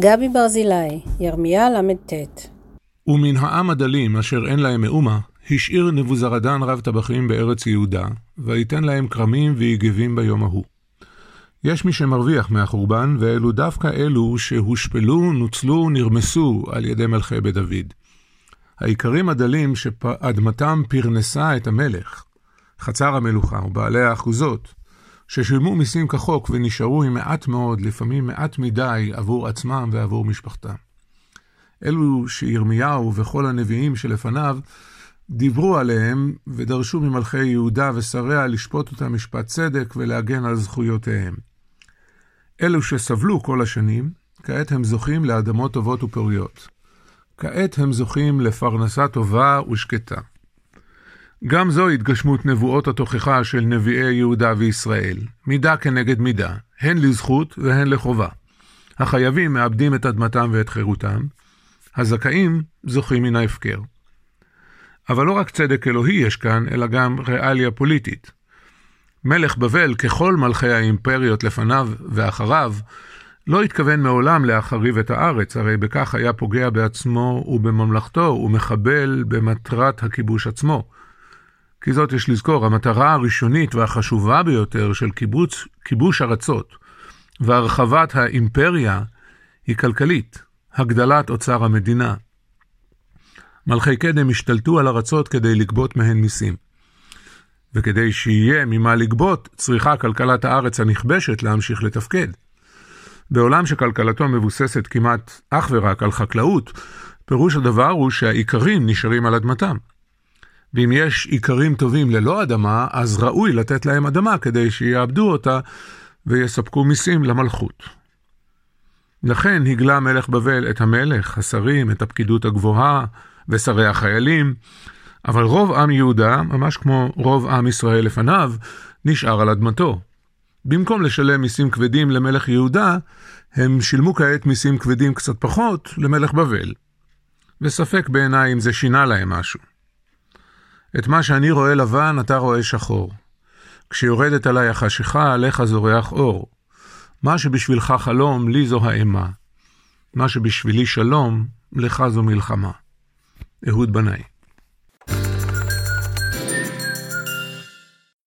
גבי ברזילי, ירמיה ל"ט ומן העם הדלים אשר אין להם מאומה, השאיר נבוזרדן רב טבחים בארץ יהודה, ויתן להם כרמים ויגבים ביום ההוא. יש מי שמרוויח מהחורבן, ואלו דווקא אלו שהושפלו, נוצלו, נרמסו על ידי מלכי בית דוד. העיקרים הדלים שאדמתם פרנסה את המלך, חצר המלוכה ובעלי האחוזות, ששילמו מיסים כחוק ונשארו עם מעט מאוד, לפעמים מעט מדי, עבור עצמם ועבור משפחתם. אלו שירמיהו וכל הנביאים שלפניו דיברו עליהם ודרשו ממלכי יהודה ושריה לשפוט אותם משפט צדק ולהגן על זכויותיהם. אלו שסבלו כל השנים, כעת הם זוכים לאדמות טובות ופוריות. כעת הם זוכים לפרנסה טובה ושקטה. גם זו התגשמות נבואות התוכחה של נביאי יהודה וישראל, מידה כנגד מידה, הן לזכות והן לחובה. החייבים מאבדים את אדמתם ואת חירותם, הזכאים זוכים מן ההפקר. אבל לא רק צדק אלוהי יש כאן, אלא גם ריאליה פוליטית. מלך בבל, ככל מלכי האימפריות לפניו ואחריו, לא התכוון מעולם להחריב את הארץ, הרי בכך היה פוגע בעצמו ובממלכתו, ומחבל במטרת הכיבוש עצמו. כי זאת יש לזכור, המטרה הראשונית והחשובה ביותר של קיבוץ, כיבוש ארצות והרחבת האימפריה היא כלכלית, הגדלת אוצר המדינה. מלכי קדם השתלטו על ארצות כדי לגבות מהן מיסים. וכדי שיהיה ממה לגבות, צריכה כלכלת הארץ הנכבשת להמשיך לתפקד. בעולם שכלכלתו מבוססת כמעט אך ורק על חקלאות, פירוש הדבר הוא שהאיכרים נשארים על אדמתם. ואם יש איכרים טובים ללא אדמה, אז ראוי לתת להם אדמה כדי שיעבדו אותה ויספקו מיסים למלכות. לכן הגלה מלך בבל את המלך, השרים, את הפקידות הגבוהה ושרי החיילים, אבל רוב עם יהודה, ממש כמו רוב עם ישראל לפניו, נשאר על אדמתו. במקום לשלם מיסים כבדים למלך יהודה, הם שילמו כעת מיסים כבדים קצת פחות למלך בבל. וספק בעיניי אם זה שינה להם משהו. את מה שאני רואה לבן, אתה רואה שחור. כשיורדת עליי החשיכה, עליך זורח אור. מה שבשבילך חלום, לי זו האימה. מה שבשבילי שלום, לך זו מלחמה. אהוד בנאי